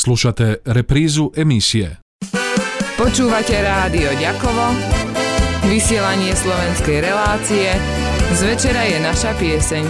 Slušate reprízu emisie. Počúvate rádio Ďakovo, vysielanie slovenskej relácie, z večera je naša pieseň.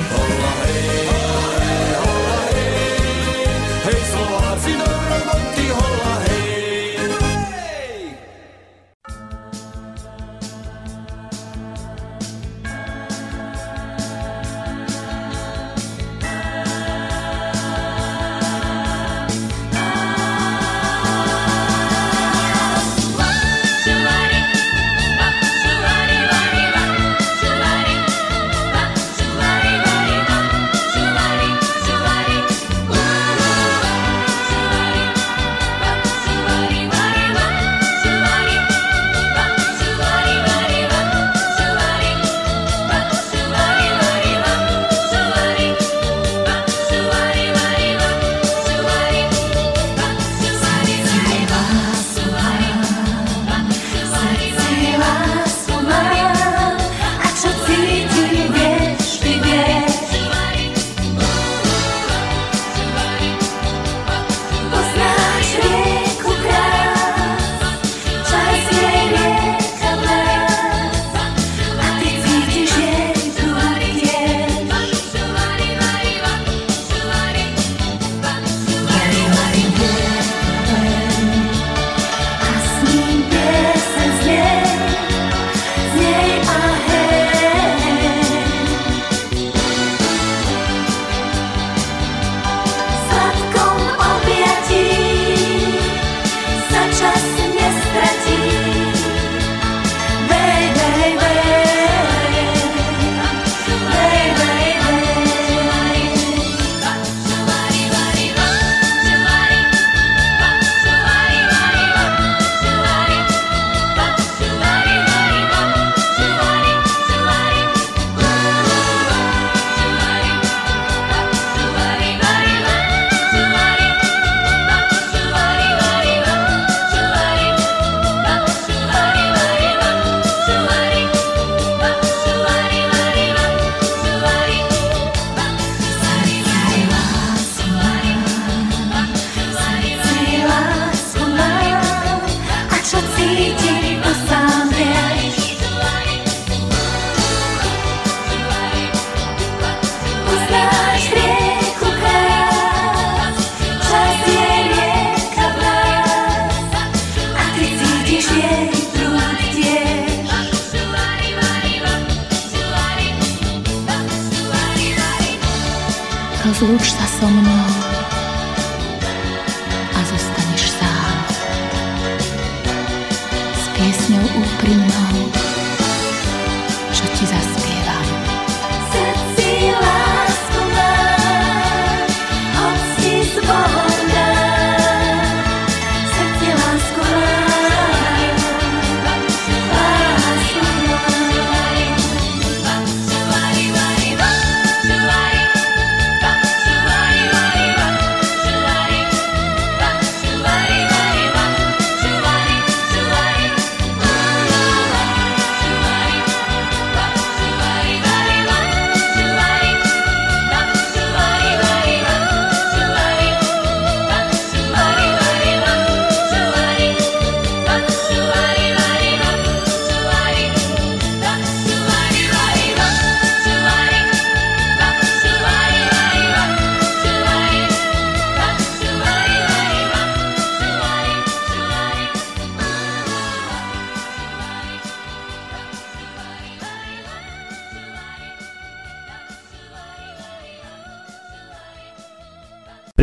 лучше со мной.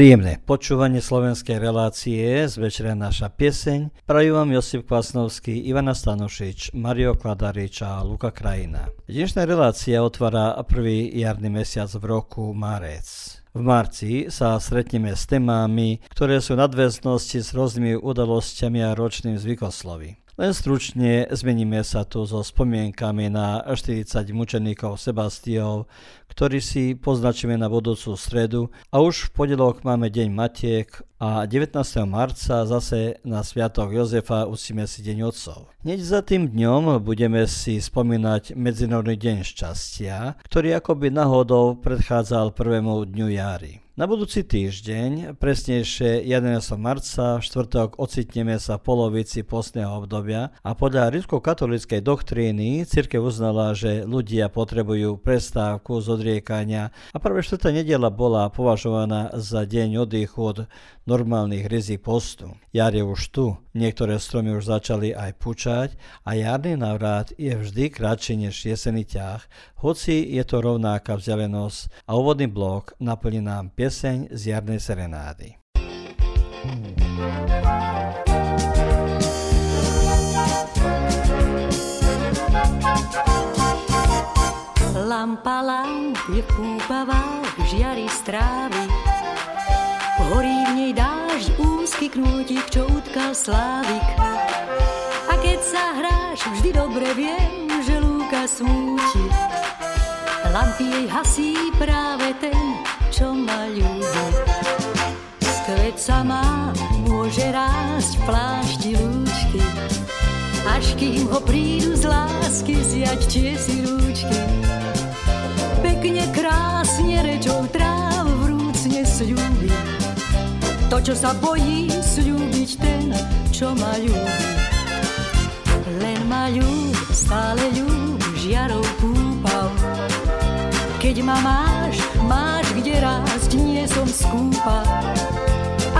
Príjemné počúvanie slovenskej relácie z naša pieseň. Prajú vám Josip Kvasnovský, Ivana Stanošič, Mario Kladarič a Luka Krajina. Dnešná relácia otvára prvý jarný mesiac v roku marec. V marci sa stretneme s témami, ktoré sú nadväznosti s rôznymi udalosťami a ročným zvykoslovy. Len stručne zmeníme sa tu so spomienkami na 40 mučeníkov Sebastiov, ktorí si poznačíme na budúcu stredu a už v podelok máme Deň Matiek a 19. marca zase na Sviatok Jozefa usíme si Deň Otcov. Hneď za tým dňom budeme si spomínať Medzinárodný deň šťastia, ktorý akoby náhodou predchádzal prvému dňu jary. Na budúci týždeň, presnejšie 11. marca, štvrtok, ocitneme sa v polovici postného obdobia a podľa rímsko-katolíckej doktríny cirkev uznala, že ľudia potrebujú prestávku z odriekania a práve štvrtá nedela bola považovaná za deň oddychu od normálnych rizik postu. Jar je už tu, niektoré stromy už začali aj pučať a jarný návrat je vždy kratší než jesený ťah, hoci je to rovnaká vzdialenosť a úvodný blok naplní nám pieseň z jarnej serenády. Lampa lamp je púpavá, žiari strávy. Horí v nej dážď, úzky knútik, čo utkal slávik. A keď sa hráš, vždy dobre viem, že lúka smúti. Lampy jej hasí práve ten, Kveď sa má, môže rásť v plášti lúčky, až kým ho prídu z lásky zjať tie si rúčky. Pekne, krásne rečou tráv vrúcne sľúbi, to, čo sa bojí sľúbiť ten, čo ma ľúbi. Len ma ľúb, stále ľúb, žiarou púpal, keď ma máš, máš kde rásť, nie som skúpa.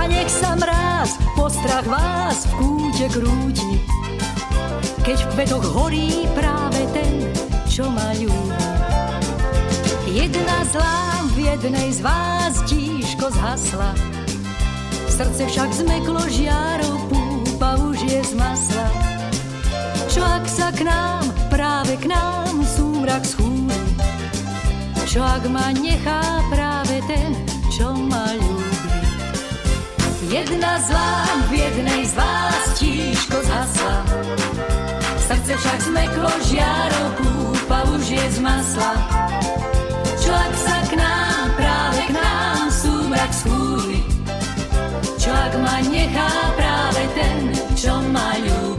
Nech sa mráz, postrach vás v kúte krúti. Keď v kvetoch horí práve ten, čo ma ľúbi. Jedna zlá v jednej z vás tížko zhasla. Srdce však zmeklo žiarou, púpa už je z masla. Čo ak sa k nám, práve k nám súmrak schúri, čo ak ma nechá práve ten, čo ma ľúbi. Jedna zlá v jednej z vás tížko zhasla. Srdce však zmeklo žiaro, kúpa už je z masla. Čo ak sa k nám, práve k nám súmrak schúli. Čo ak ma nechá práve ten, čo ma ľúbi.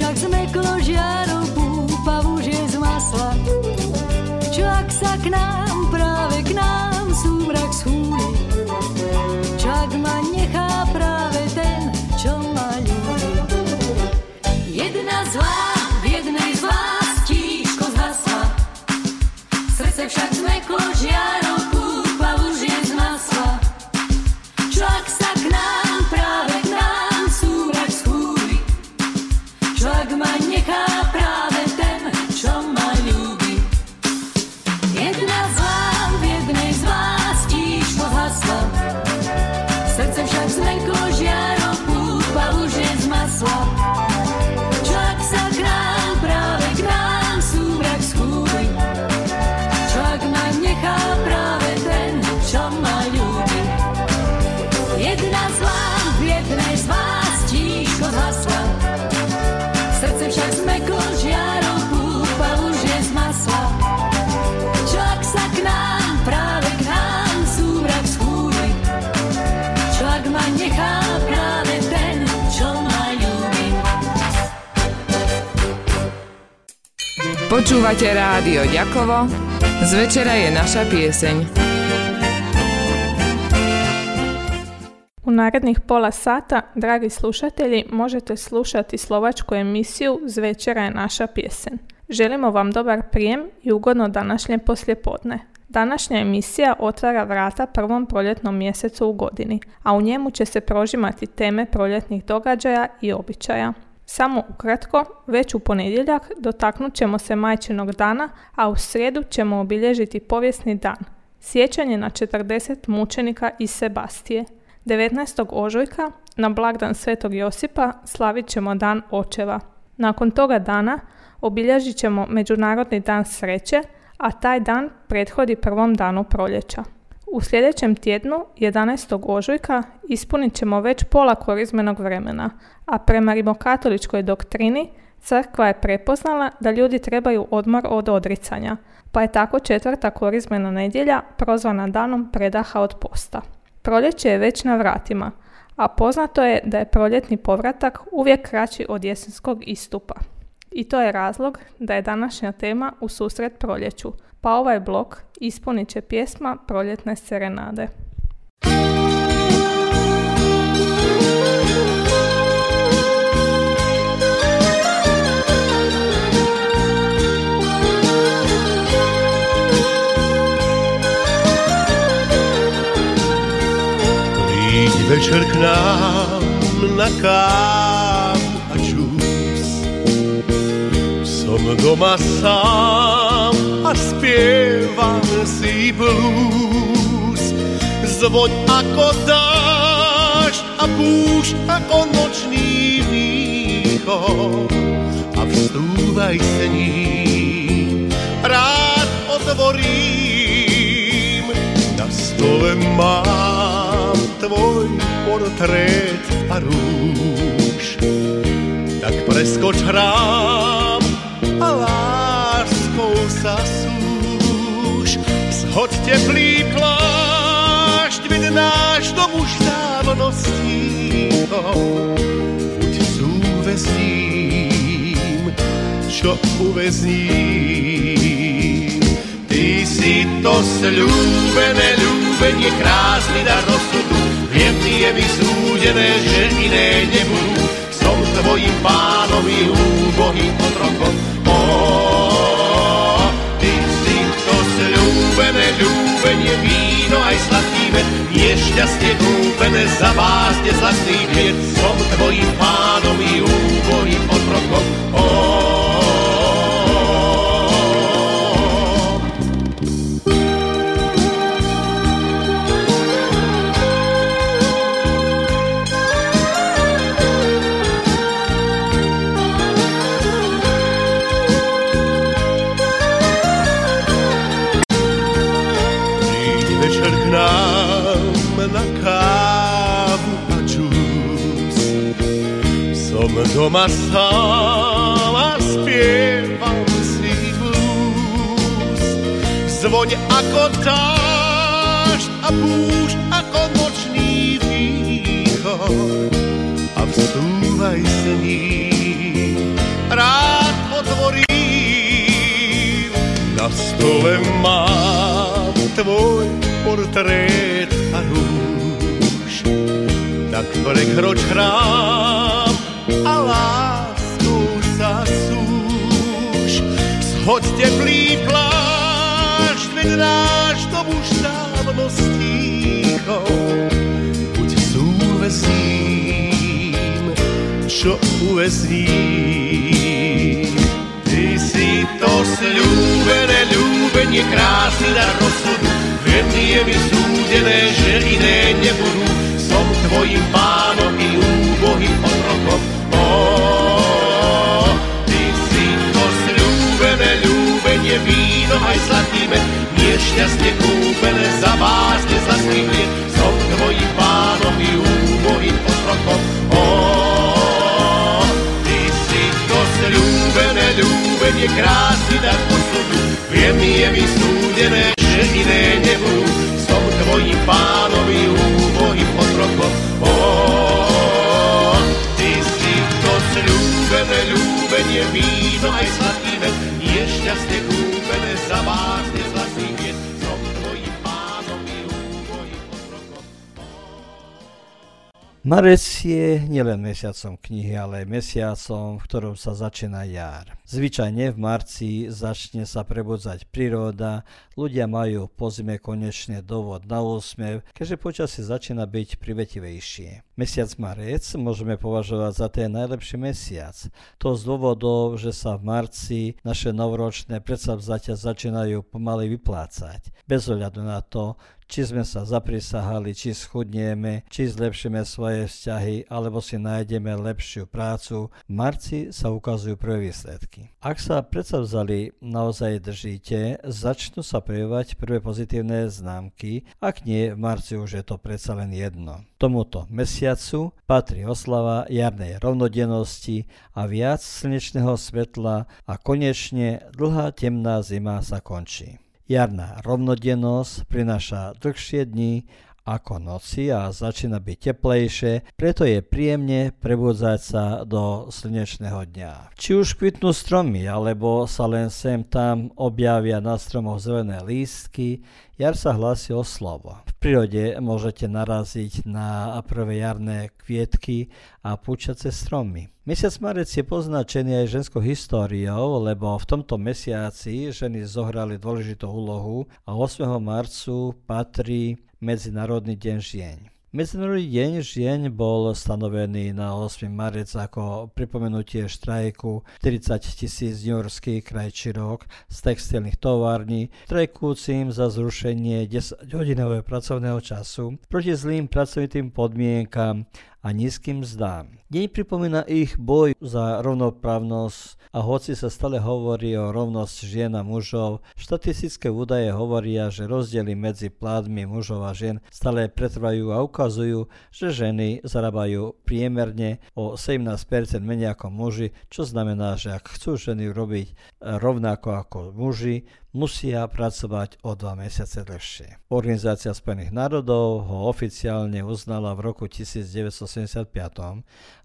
Však zmeklo žiarou púpa už je z masla. Čo ak sa k nám, Počúvate rádio Ďakovo, z večera je naša pieseň. U narednih pola sata, dragi slušatelji, možete slušati slovačku emisiju Z večera je naša pjesen. Želimo vam dobar prijem i ugodno današnje poslijepodne. Današnja emisija otvara vrata prvom proljetnom mjesecu u godini, a u njemu će se prožimati teme proljetnih događaja i običaja. Samo ukratko, već u ponedjeljak dotaknut ćemo se majčinog dana, a u srijedu ćemo obilježiti povijesni dan, sjećanje na 40 mučenika iz Sebastije. 19. ožujka na blagdan Svetog Josipa slavit ćemo dan očeva. Nakon toga dana obilježit ćemo Međunarodni dan sreće, a taj dan prethodi prvom danu proljeća. U sljedećem tjednu, 11. ožujka, ispunit ćemo već pola korizmenog vremena, a prema rimokatoličkoj doktrini crkva je prepoznala da ljudi trebaju odmor od odricanja, pa je tako četvrta korizmena nedjelja prozvana danom predaha od posta. Proljeće je već na vratima, a poznato je da je proljetni povratak uvijek kraći od jesenskog istupa. I to je razlog da je današnja tema u susret proljeću, pa ovaj blok ispunit će pjesma Proljetne serenade. večer k nám na kávu a čus. Som doma sám a spievam si blues. Zvoň ako dážď a púšť ako nočný východ a vstúvaj s ním. Rád otvorím, na stole mám tvoj portrét a rúž. Tak preskoč hrám a láskou sa súž. Teplý plášť, vid náš dom už dávno stíhol. Buď súvezním, čo uvezním. Ty si to sľúbené ľúbenie, krásny dar rozsudu, Viem, je mi súdené, že iné nebudú. Som tvojim i úbohým otrokom. Ó, ty si to sľúbené ľúbenie, víno aj sladký med, nešťastie kúpené za vás nezlastný kviet. Som tvojim pánom i úbohým otrokom. Ó, doma sám a spievam si blues. Zvoň ako dážď a púšť ako nočný východ a vstúvaj s ním. Rád otvorím, na stole mám tvoj portrét a rúž. Tak prekroč chrám a láskou sa súš. Zhoď teplý plášť, veď náš dom už dávno stíchol. Buď súvezním, čo uvezním. Ty si to sľúbené ľúbenie, krásny dar rozsudu, Viem, je mi súdené, že iné nebudú. Som tvojim pánom i úbohým otrokom, ty si to sľúbené ľúbenie, víno aj sladký med, nešťastie kúpené za vás nezlastný hlied. Som tvojim pánom i úbohým otrokom. Ó, to sľúbené ľúbenie, krásny dar posudu. Viem, je mi súdené, že iné nebudú. Som tvojim pánom i úbohým otrokom. Ó, Slúbené ľúbenie, víno aj sladký med, nešťastne kúpené za vás Marec je nielen mesiacom knihy, ale aj mesiacom, v ktorom sa začína jar. Zvyčajne v marci začne sa prebudzať príroda, ľudia majú po zime konečne dôvod na úsmev, keďže počasie začína byť privetivejšie. Mesiac marec môžeme považovať za ten najlepší mesiac. To z dôvodov, že sa v marci naše novoročné predsavzatia začínajú pomaly vyplácať. Bez ohľadu na to, či sme sa zaprisahali, či schudnieme, či zlepšíme svoje vzťahy, alebo si nájdeme lepšiu prácu, v marci sa ukazujú prvé výsledky. Ak sa predsavzali naozaj držíte, začnú sa prejavovať prvé pozitívne známky, ak nie, v marci už je to predsa len jedno. Tomuto mesiacu patrí oslava jarnej rovnodennosti a viac slnečného svetla a konečne dlhá temná zima sa končí. Jarná rovnodennosť prináša dlhšie dni ako noci a začína byť teplejšie, preto je príjemne prebudzať sa do slnečného dňa. Či už kvitnú stromy, alebo sa len sem tam objavia na stromoch zelené lístky, jar sa hlási o slovo. V prírode môžete naraziť na prvé jarné kvietky a púčace stromy. Mesiac marec je poznačený aj ženskou históriou, lebo v tomto mesiaci ženy zohrali dôležitú úlohu a 8. marcu patrí Medzinárodný deň žien. Medzinárodný deň žien bol stanovený na 8. marec ako pripomenutie štrajku 40 tisíc newyorských krajčírok z textilných tovární, štrajkúcim za zrušenie 10-hodinového pracovného času proti zlým pracovitým podmienkam a nízkym mzdám. Deň pripomína ich boj za rovnoprávnosť a hoci sa stále hovorí o rovnosť žien a mužov, štatistické údaje hovoria, že rozdiely medzi plátmi mužov a žien stále pretrvajú a ukazujú, že ženy zarábajú priemerne o 17% menej ako muži, čo znamená, že ak chcú ženy robiť rovnako ako muži, musia pracovať o dva mesiace dlhšie. Organizácia Spojených národov ho oficiálne uznala v roku 1975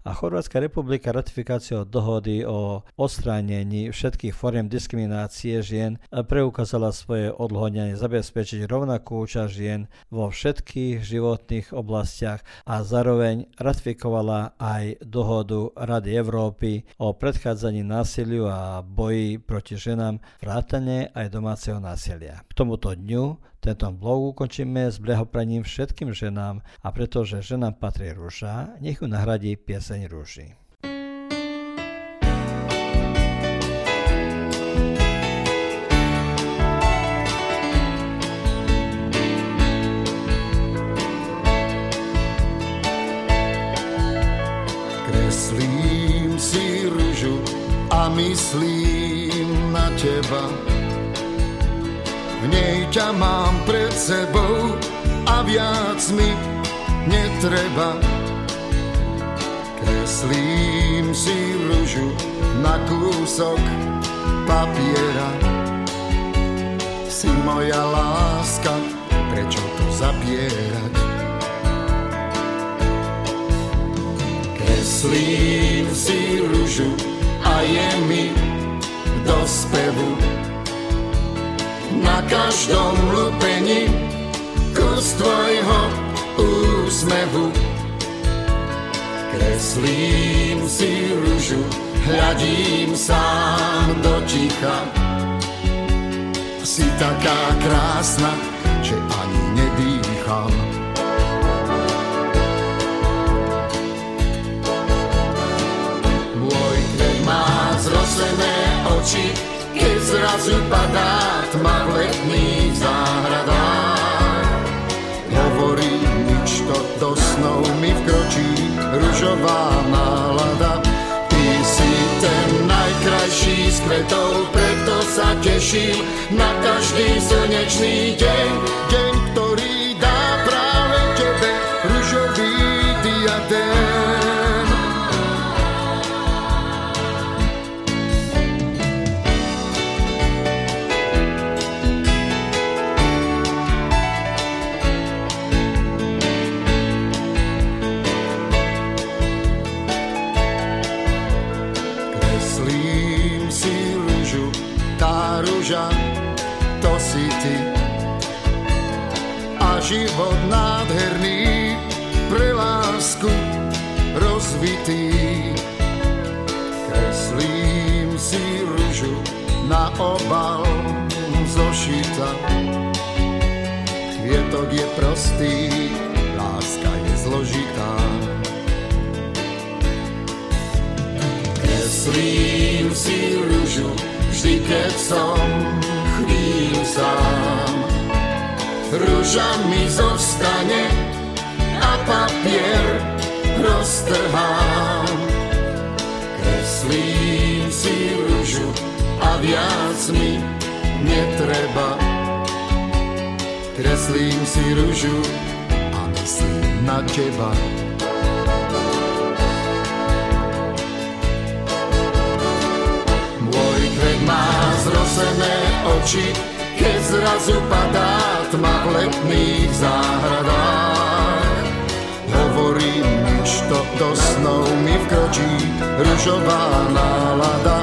a Chorvátska republika ratifikáciou dohody o odstránení všetkých foriem diskriminácie žien preukázala svoje odhodlanie zabezpečiť rovnakú účasť žien vo všetkých životných oblastiach a zároveň ratifikovala aj dohodu Rady Európy o predchádzaní násiliu a boji proti ženám vrátane aj domáceho násilia. K tomuto dňu tento blog ukončíme s blehopraním všetkým ženám a pretože ženám patrí rúža, nech ju nahradí pieseň rúži. Kreslím si rúžu a myslím na teba nej ťa mám pred sebou a viac mi netreba. Kreslím si ružu na kúsok papiera. Si moja láska, prečo to zapierať? Kreslím si ružu a je mi do spevu na každom lupení kus tvojho úsmevu. Kreslím si ružu, hľadím sám do ticha. Si taká krásna, že ani nedýcham. Môj kvet má zrosené oči, zrazu padá tma v letných záhradách. Hovorí nič to do snov mi vkročí ružová nálada. Ty si ten najkrajší z kvetov, preto sa teším na každý slnečný deň, deň, život nádherný, pre lásku rozvitý. Kreslím si ružu na obal zošita. Kvietok je prostý, láska je zložitá. Kreslím si ružu, vždy keď som chvíľu sám rúža mi zostane a papier roztrhám. Kreslím si rúžu a viac mi netreba. Kreslím si ružu a myslím na teba. Oči, keď zrazu padá tma v letných záhradách. Hovorím, to do snov mi vkročí ružová nálada.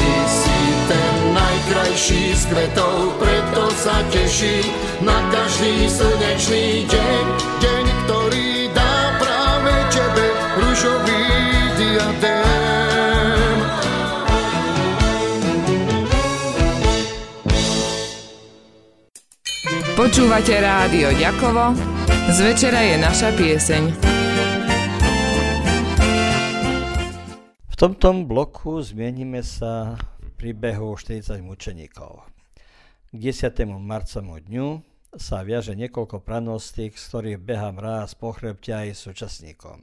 Ty si ten najkrajší z kvetov, preto sa teším na každý slnečný deň, deň, Počúvate rádio Ďakovo, z večera je naša pieseň. tomto bloku zmienime sa príbehu 40 mučeníkov. K 10. marcomu dňu sa viaže niekoľko pranostík, z ktorých beha mráz po chrbte aj súčasníkom.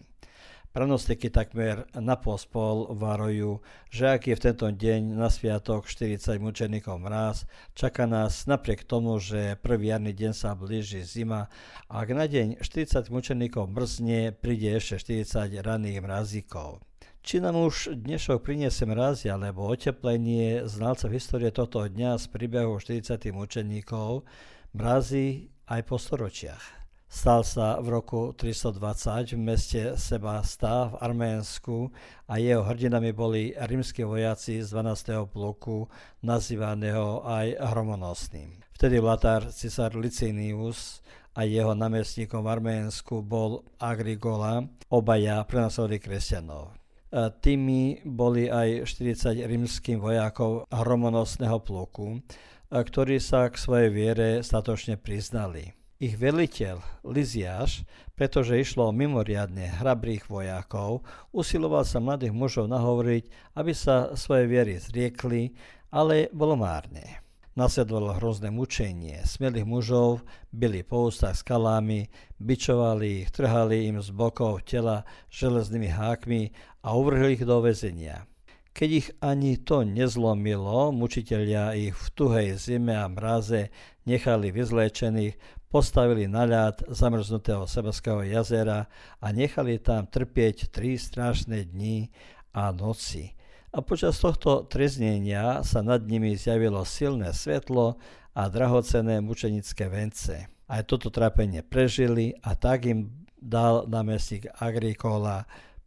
Pranostiky takmer na pospol varujú, že ak je v tento deň na sviatok 40 mučeníkov mráz, čaká nás napriek tomu, že prvý jarný deň sa blíži zima, ak na deň 40 mučeníkov mrzne, príde ešte 40 raných mrazíkov. Či nám už dnešok priniesie mrazy alebo oteplenie, znalca histórie tohto dňa z príbehu 40 mučeníkov mrazí aj po storočiach. Stal sa v roku 320 v meste Sebasta v Arménsku a jeho hrdinami boli rímsky vojaci z 12. pluku, nazývaného aj hromonosným. Vtedy vládár cisár Licinius a jeho namestníkom v Arménsku bol Agrigola, obaja prenasledovali kresťanov. Tými boli aj 40 rímským vojakov hromonosného pluku, ktorí sa k svojej viere statočne priznali. Ich veliteľ Liziáš, pretože išlo o mimoriadne hrabrých vojakov, usiloval sa mladých mužov nahovoriť, aby sa svoje viery zriekli, ale bolo márne. Nasledovalo hrozné mučenie. Smelých mužov byli po ústach skalami, bičovali ich, trhali im z bokov tela železnými hákmi a uvrhli ich do väzenia. Keď ich ani to nezlomilo, mučitelia ich v tuhej zime a mraze nechali vyzléčených, postavili na ľad zamrznutého Sebaského jazera a nechali tam trpieť tri strašné dni a noci a počas tohto treznenia sa nad nimi zjavilo silné svetlo a drahocené mučenické vence. Aj toto trápenie prežili a tak im dal námestník Agrikola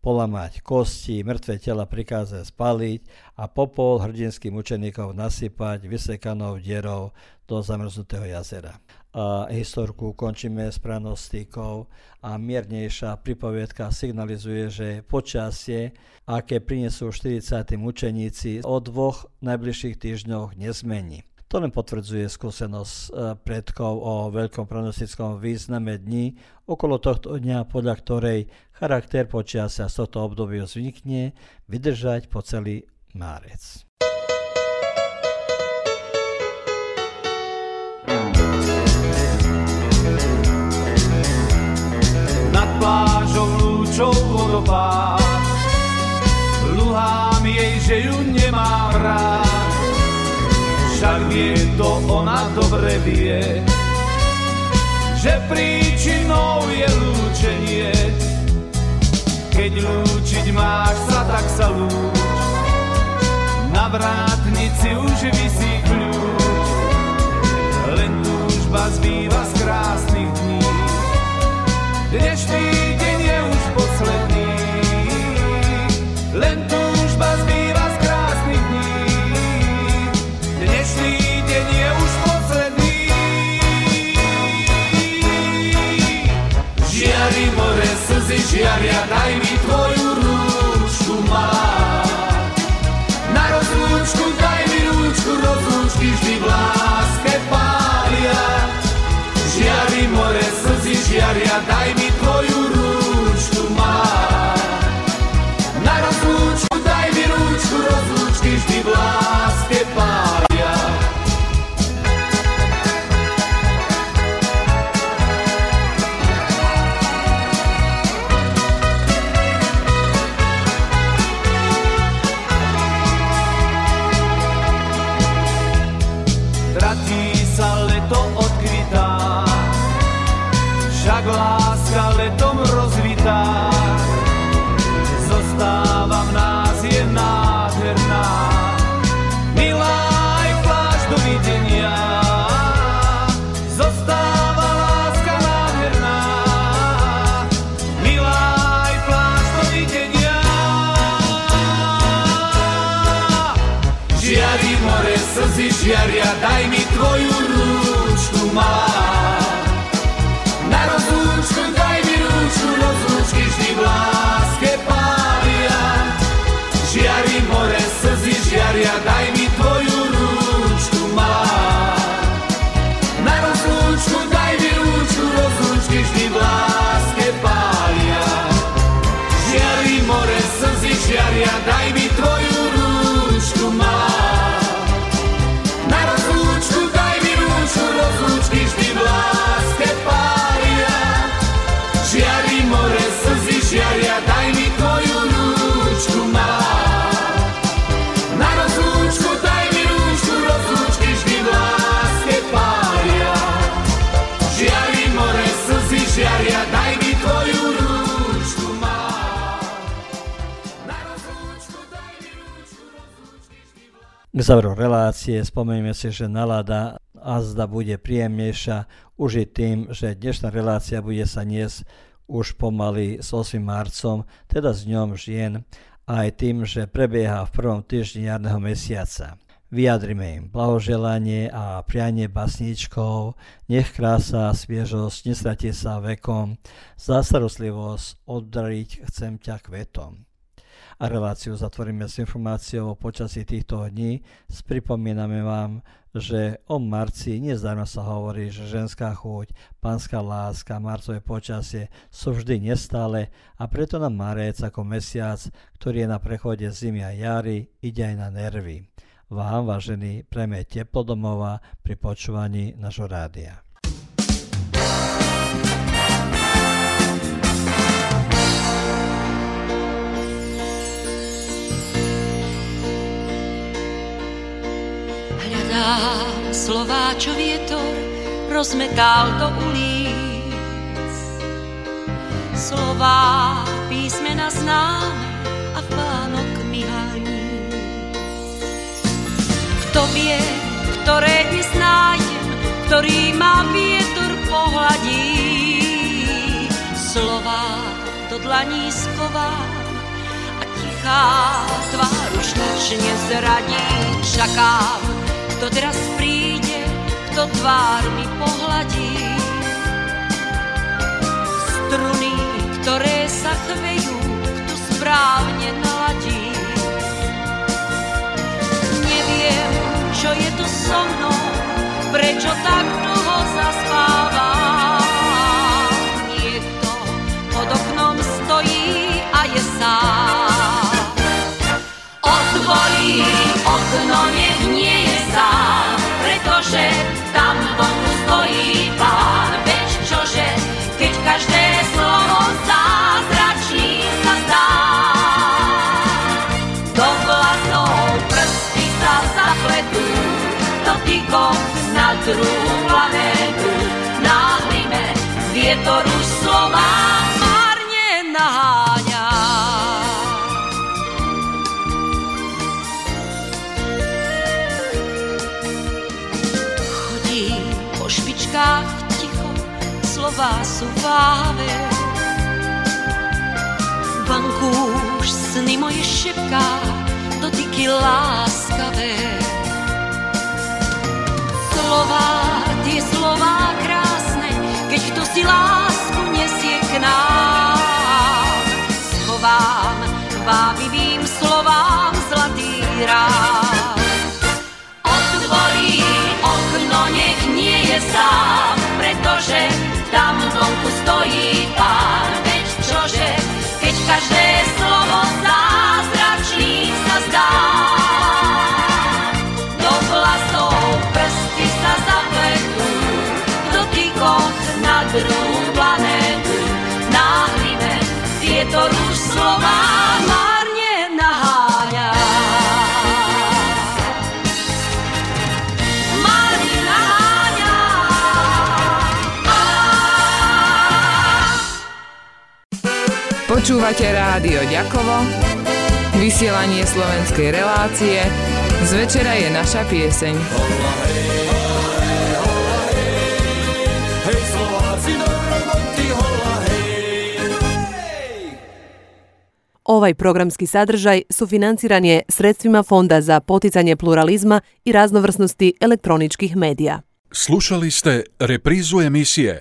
polamať kosti, mŕtve tela prikázať spaliť a popol hrdinským učeníkov nasypať vysekanou dierou do zamrznutého jazera a historku končíme s pranostikou a miernejšia pripoviedka signalizuje, že počasie, aké prinesú 40. učeníci, o dvoch najbližších týždňoch nezmení. To len potvrdzuje skúsenosť e, predkov o veľkom pronostickom význame dní okolo tohto dňa, podľa ktorej charakter počasia z tohto obdobia vznikne vydržať po celý márec. plážou lúčou vodopád. Luhám jej, že ju nemám rád, však vie to ona dobre vie, že príčinou je lúčenie. Keď lúčiť máš sa, tak sa lúč, na vrátnici už vysí kľúč, len túžba zbýva Mária, daj mi tvoju rúčku, má. Na rozlúčku daj mi rúčku, rozlúčky vždy v láske pália. Žiari more, slzy žiaria, daj mi tvoju rúčku, má. Na rozlúčku daj mi rúčku, rozlúčky vždy v láske K záveru relácie spomenieme si, že nalada azda bude príjemnejšia už i tým, že dnešná relácia bude sa niesť už pomaly s 8. marcom, teda s dňom žien, aj tým, že prebieha v prvom týždni jarného mesiaca. Vyjadrime im blahoželanie a prianie basníčkov, nech krása sviežosť nestratie sa vekom, za starostlivosť oddariť chcem ťa kvetom a reláciu zatvoríme s informáciou o počasí týchto dní. Pripomíname vám, že o marci nezdarmo sa hovorí, že ženská chuť, pánská láska, marcové počasie sú vždy nestále a preto nám marec ako mesiac, ktorý je na prechode zimy a jary, ide aj na nervy. Vám, vážení, prejme teplo domova pri počúvaní našho rádia. Hľadám slová, čo vietor rozmetal do ulic. Slová písmena známe a pánok myhaní. Kto vie, ktoré dnes nájdem, ktorý ma vietor pohľadí. Slová do dlaní schovám a tichá tvár už nič nezradí. Čakám, kto teraz príde, kto tvár mi pohľadí. Struny, ktoré sa chvejú, kto správne naladí. Neviem, čo je to so mnou, prečo tak dlho zaspávam. Niekto pod oknom stojí a je sám. Otvorí okno, nie pretože tam vonku stojí pán. Veď čože, keď každé slovo zázračný sa zdá. Do vlasov prsty sa zapletú, dotykom na druhú planétu. Náhlime, vietor už slova márne naháňa. Váve. Banku už sny moje šepká, dotyky láskavé. Slová, tie slová krásne, keď kto si lásku nesie k nám. Schovám vábivým slovám zlatý rád. Otvorí okno, nech nie je sám, pretože vonku stojí pán. Veď čože, keď každé slovo zázračných Počúvate rádio Ďakovo, vysielanie slovenskej relácie, z večera je naša pieseň. Hej Slováci do roboty, hola hej. Ovaj programski sadržaj sufinanciran je sredstvima Fonda za poticanje pluralizma i raznovrsnosti elektroničkih medija. Slušali ste reprizu emisije